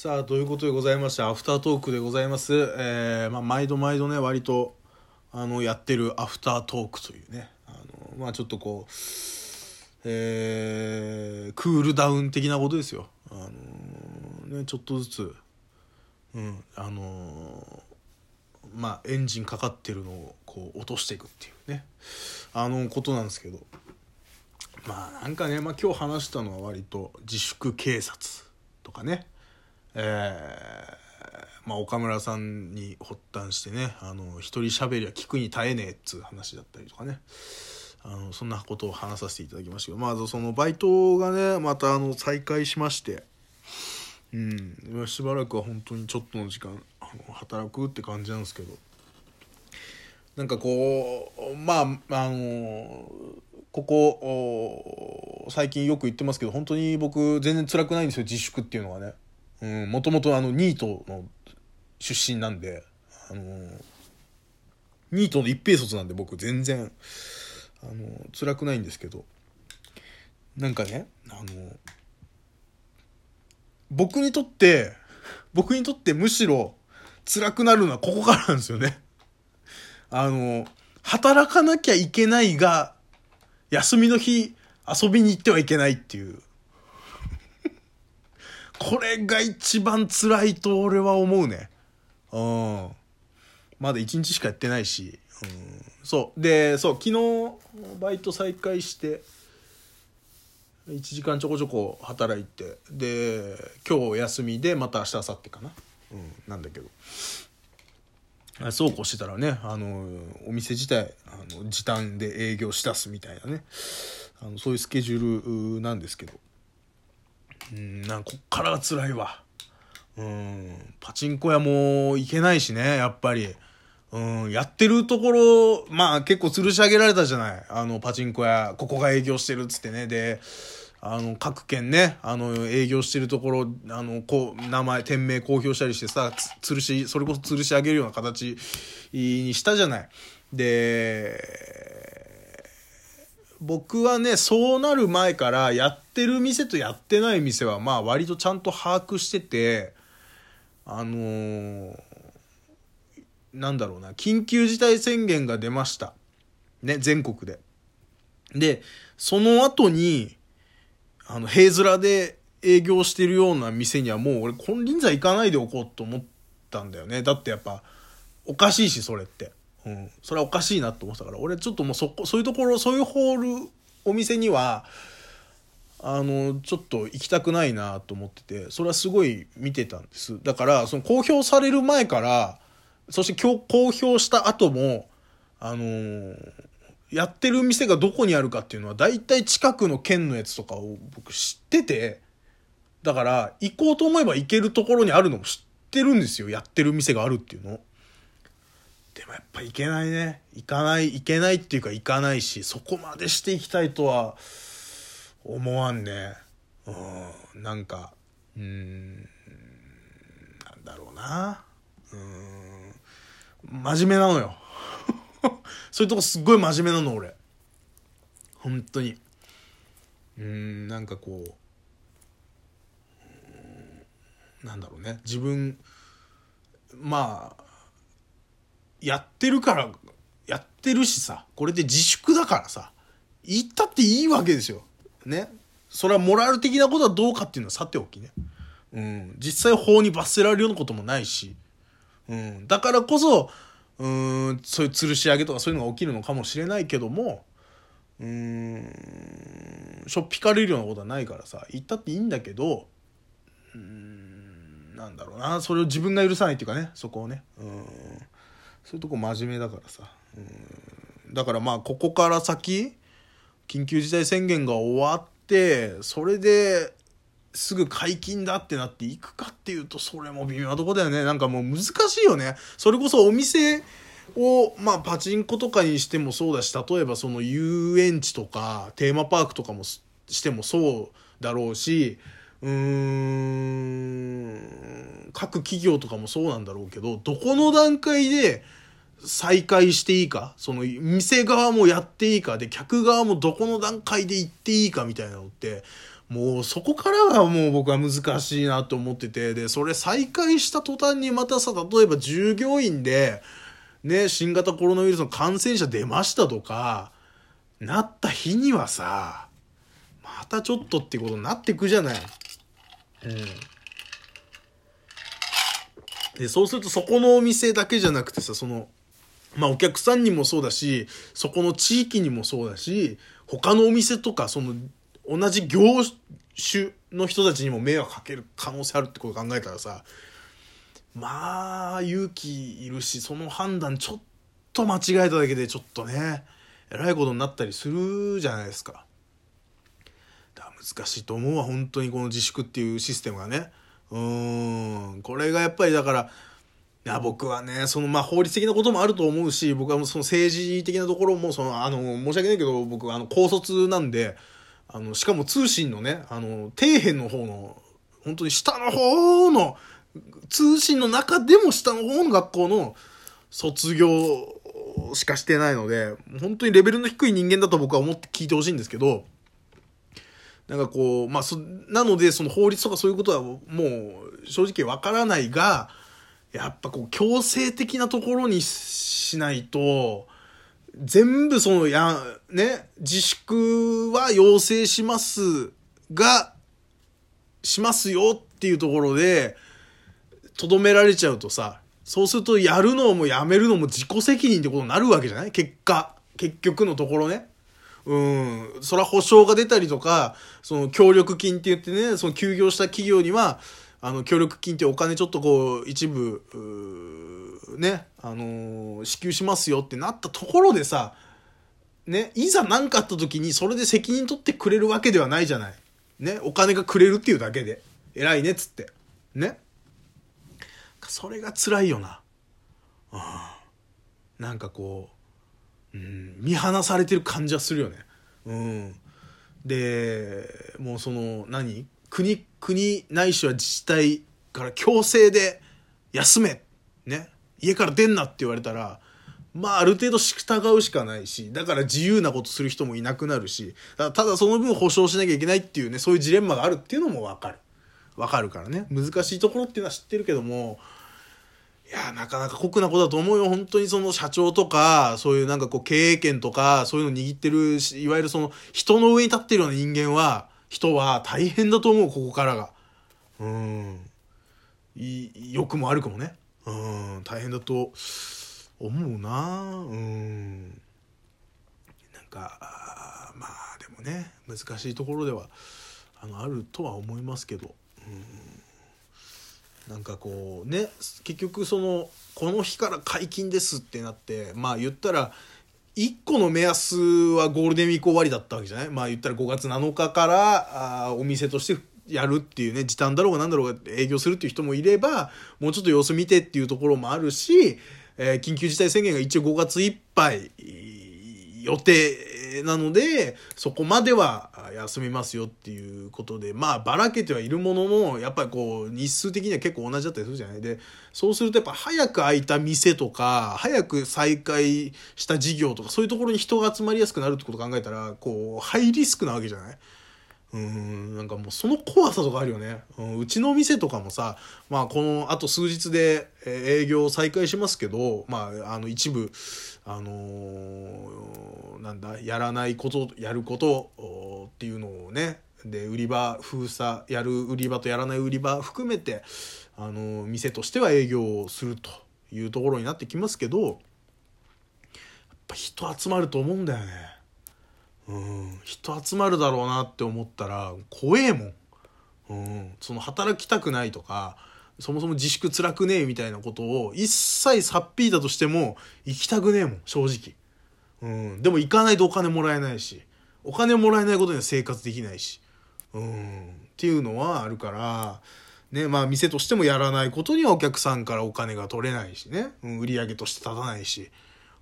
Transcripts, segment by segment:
さあ、ということでございまして、アフタートークでございます。えー、まあ、毎度毎度ね、割と、あの、やってるアフタートークというね、あの、まあ、ちょっとこう、えー、クールダウン的なことですよ。あのね、ちょっとずつ、うん、あのまあ、エンジンかかってるのを、こう、落としていくっていうね、あの、ことなんですけど、まあ、なんかね、まあ、今日話したのは割と自粛警察とかね、えーまあ、岡村さんに発端してねあの一人喋りは聞くに耐えねえっつう話だったりとかねあのそんなことを話させていただきましたけどまずそのバイトがねまたあの再開しましてうんしばらくは本当にちょっとの時間あの働くって感じなんですけどなんかこうまああのここ最近よく言ってますけど本当に僕全然辛くないんですよ自粛っていうのはね。もともとあのニートの出身なんで、あのニートの一平卒なんで僕全然、あの辛くないんですけど、なんかね、あの僕にとって、僕にとってむしろ辛くなるのはここからなんですよね。あの、働かなきゃいけないが、休みの日遊びに行ってはいけないっていう。これが一番辛いと俺は思うね。うん。まだ一日しかやってないし。うん。そう。で、そう、昨日、バイト再開して、1時間ちょこちょこ働いて、で、今日休みで、また明日、明後日かな。うん、なんだけど。そうこうしてたらね、あの、お店自体、あの、時短で営業しだすみたいなね、あのそういうスケジュールなんですけど。うんなんこっからが辛いわ。うんパチンコ屋も行けないしねやっぱり。うんやってるところまあ結構吊るし上げられたじゃない。あのパチンコ屋ここが営業してるっつってね。であの各県ねあの営業してるところあのこう名前店名公表したりしてさ吊るしそれこそ吊るし上げるような形にしたじゃない。で僕はね、そうなる前からやってる店とやってない店はまあ割とちゃんと把握してて、あのー、なんだろうな、緊急事態宣言が出ました。ね、全国で。で、その後に、あの、平面で営業してるような店にはもう俺金輪際行かないでおこうと思ったんだよね。だってやっぱ、おかしいし、それって。うん、それはおかしいなと思ってたから俺ちょっともうそこそういうところそういうホールお店にはあのちょっと行きたくないなと思っててそれはすごい見てたんですだからその公表される前からそして今日公表した後もあのやってる店がどこにあるかっていうのは大体近くの県のやつとかを僕知っててだから行こうと思えば行けるところにあるのも知ってるんですよやってる店があるっていうの。でもやっぱ行けないね。行かない行けないっていうか行かないしそこまでしていきたいとは思わんね。うん。なんかうんなんだろうな。うん。真面目なのよ。そういうとこすっごい真面目なの俺。本当に。うんなんかこうなんだろうね。自分まあやってるから、やってるしさ、これで自粛だからさ、言ったっていいわけですよ。ね。それはモラル的なことはどうかっていうのはさておきね。うん。実際法に罰せられるようなこともないし。うん。だからこそ、うん、そういう吊るし上げとかそういうのが起きるのかもしれないけども、うん、しょっぴかれるようなことはないからさ、言ったっていいんだけど、うん、なんだろうな、それを自分が許さないっていうかね、そこをね。うんそういうとこ真面目だからさ。うん。だからまあここから先緊急事態宣言が終わってそれですぐ解禁だってなっていくかっていうとそれも微妙なとこだよね。なんかもう難しいよね。それこそお店をまあパチンコとかにしてもそうだし例えばその遊園地とかテーマパークとかもしてもそうだろうしうーん各企業とかもそうなんだろうけどどこの段階で再開していいか、その店側もやっていいかで、客側もどこの段階で行っていいかみたいなのって、もうそこからがもう僕は難しいなと思ってて、で、それ再開した途端にまたさ、例えば従業員で、ね、新型コロナウイルスの感染者出ましたとか、なった日にはさ、またちょっとってことになってくじゃない。うん。で、そうするとそこのお店だけじゃなくてさ、その、まあお客さんにもそうだし、そこの地域にもそうだし、他のお店とか、その、同じ業種の人たちにも迷惑かける可能性あるってことを考えたらさ、まあ、勇気いるし、その判断ちょっと間違えただけでちょっとね、えらいことになったりするじゃないですか。だ難しいと思うわ、本当にこの自粛っていうシステムがね。うーん、これがやっぱりだから、いや僕はね、そのまあ法律的なこともあると思うし、僕はもうその政治的なところも、その、あの、申し訳ないけど、僕はあの、高卒なんで、あの、しかも通信のね、あの、底辺の方の、本当に下の方の、通信の中でも下の方の学校の卒業しかしてないので、本当にレベルの低い人間だと僕は思って聞いてほしいんですけど、なんかこう、まあ、そ、なので、その法律とかそういうことはもう正直わからないが、やっぱこう強制的なところにしないと、全部そのや、ね、自粛は要請しますが、しますよっていうところで、とどめられちゃうとさ、そうするとやるのもやめるのも自己責任ってことになるわけじゃない？結果。結局のところね。うん。そら保証が出たりとか、その協力金って言ってね、その休業した企業には、あの、協力金ってお金ちょっとこう、一部、ね、あのー、支給しますよってなったところでさ、ね、いざ何かあった時にそれで責任取ってくれるわけではないじゃない。ね、お金がくれるっていうだけで。偉いねっつって。ね。それが辛いよな。うん。なんかこう、うん、見放されてる感じはするよね。うん。で、もうその、何？国、国ないしは自治体から強制で休め。ね？家から出んなって言われたら、まあある程度従うしかないし、だから自由なことする人もいなくなるし、ただその分保証しなきゃいけないっていうね、そういうジレンマがあるっていうのもわかる。わかるからね。難しいところっていうのは知ってるけども、いや、なかなか酷なことだと思うよ。本当にその社長とか、そういうなんかこう経営権とか、そういうの握ってる、いわゆるその人の上に立ってるような人間は、人は大変だと思う、ここからが。うん。良くも悪くもね。うん、大変だと思うなうん。なんか、まあでもね、難しいところでは、あの、あるとは思いますけど。うんなんかこうね結局そのこの日から解禁ですってなってまあ言ったら1個の目安はゴールデンウィーク終わりだったわけじゃない？まあ言ったら5月7日からあお店としてやるっていうね時短だろうが何だろうが営業するっていう人もいればもうちょっと様子見てっていうところもあるし、えー、緊急事態宣言が一応5月いっぱい予定なので、そこまでは休みますよっていうことで、まあ、ばらけてはいるものの、やっぱりこう、日数的には結構同じだったりするじゃないで、そうするとやっぱ早く開いた店とか、早く再開した事業とか、そういうところに人が集まりやすくなるってこと考えたら、こう、ハイリスクなわけじゃないうん、なんかもうその怖さとかあるよね。うん、うちの店とかもさ、まあこのあと数日で営業再開しますけど、まああの一部、あのー、なんだ、やらないこと、やることっていうのをね、で、売り場封鎖、やる売り場とやらない売り場含めて、あのー、店としては営業をするというところになってきますけど、やっぱ人集まると思うんだよね。うん人集まるだろうなって思ったら怖えもん、うん、その働きたくないとかそもそも自粛辛くねえみたいなことを一切さっぴいたとしても行きたくねえもん正直、うん、でも行かないとお金もらえないしお金もらえないことには生活できないし、うん、っていうのはあるからねまあ店としてもやらないことにはお客さんからお金が取れないしね、うん、売り上げとして立たないし。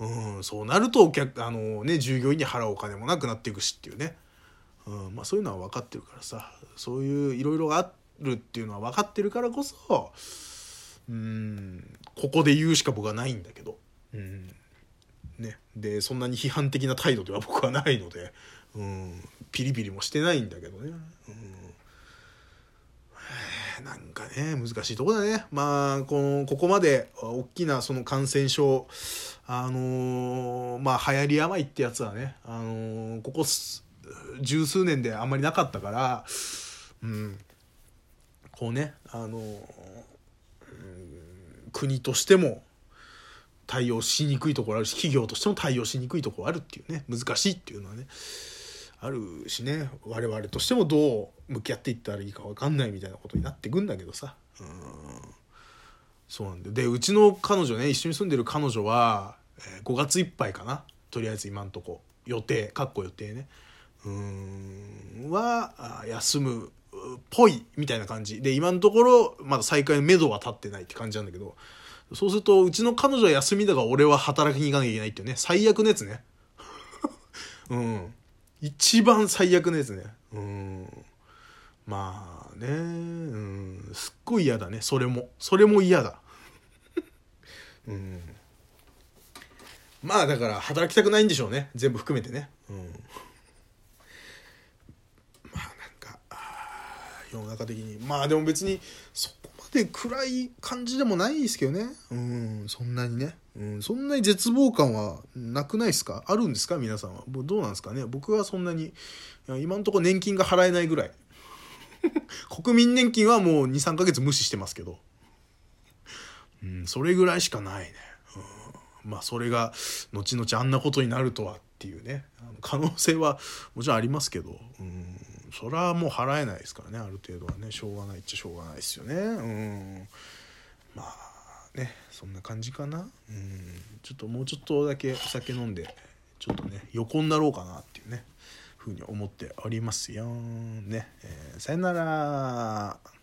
うん、そうなるとお客あの、ね、従業員に払うお金もなくなっていくしっていうね、うん。まあ、そういうのは分かってるからさ。そういういろいろあってるっていうのは分かってるからこそうんここで言うしか僕はないんだけど、うん。ね、でそんなに批判的な態度では僕はないので、うん、ピリピリもしてないんだけどね、うん、なんかね難しいとこだね。まあこのここまで大きなその感染症あのー、まあ流行り病ってやつはね、あのー、ここ十数年であんまりなかったから、うん、こうね、あの、国としても対応しにくいところあるし企業としても対応しにくいところあるっていうね難しいっていうのはねあるしね我々としてもどう向き合っていったらいいか分かんないみたいなことになってくんだけどさ。うん。そうなんででうちの彼女ね一緒に住んでる彼女はえ、5月いっぱいかな。とりあえず今んとこ。予定かっこ予定ね。うん。は休む。ぽいみたいな感じ。で今のところまだ再開のめどは立ってないって感じなんだけど。そうするとうちの彼女は休みだが俺は働きに行かなきゃいけないっていうね。最悪のやつね。うん。一番最悪のやつね。うん。まあね。うん。すっごい嫌だね。それも。それも嫌だ。うん。まあだから働きたくないんでしょうね。全部含めてね。うん。世の中的に。まあでも別にそこまで暗い感じでもないですけどね。うんそんなにね、うん、そんなに絶望感はなくないですか？あるんですか？皆さんは。どうなんですかね？僕はそんなに今のところ年金が払えないぐらい。国民年金はもう23ヶ月無視してますけど。うんそれぐらいしかないね。うんまあそれが後々あんなことになるとはっていうね。可能性はもちろんありますけど。うん。それはもう払えないですからね。ある程度はね。しょうがないっちゃしょうがないですよね。うん。まあね。そんな感じかな。うん。ちょっともうちょっとだけお酒飲んでちょっとね横になろうかなっていうね。ふうに思っておりますよね、えー、さよなら。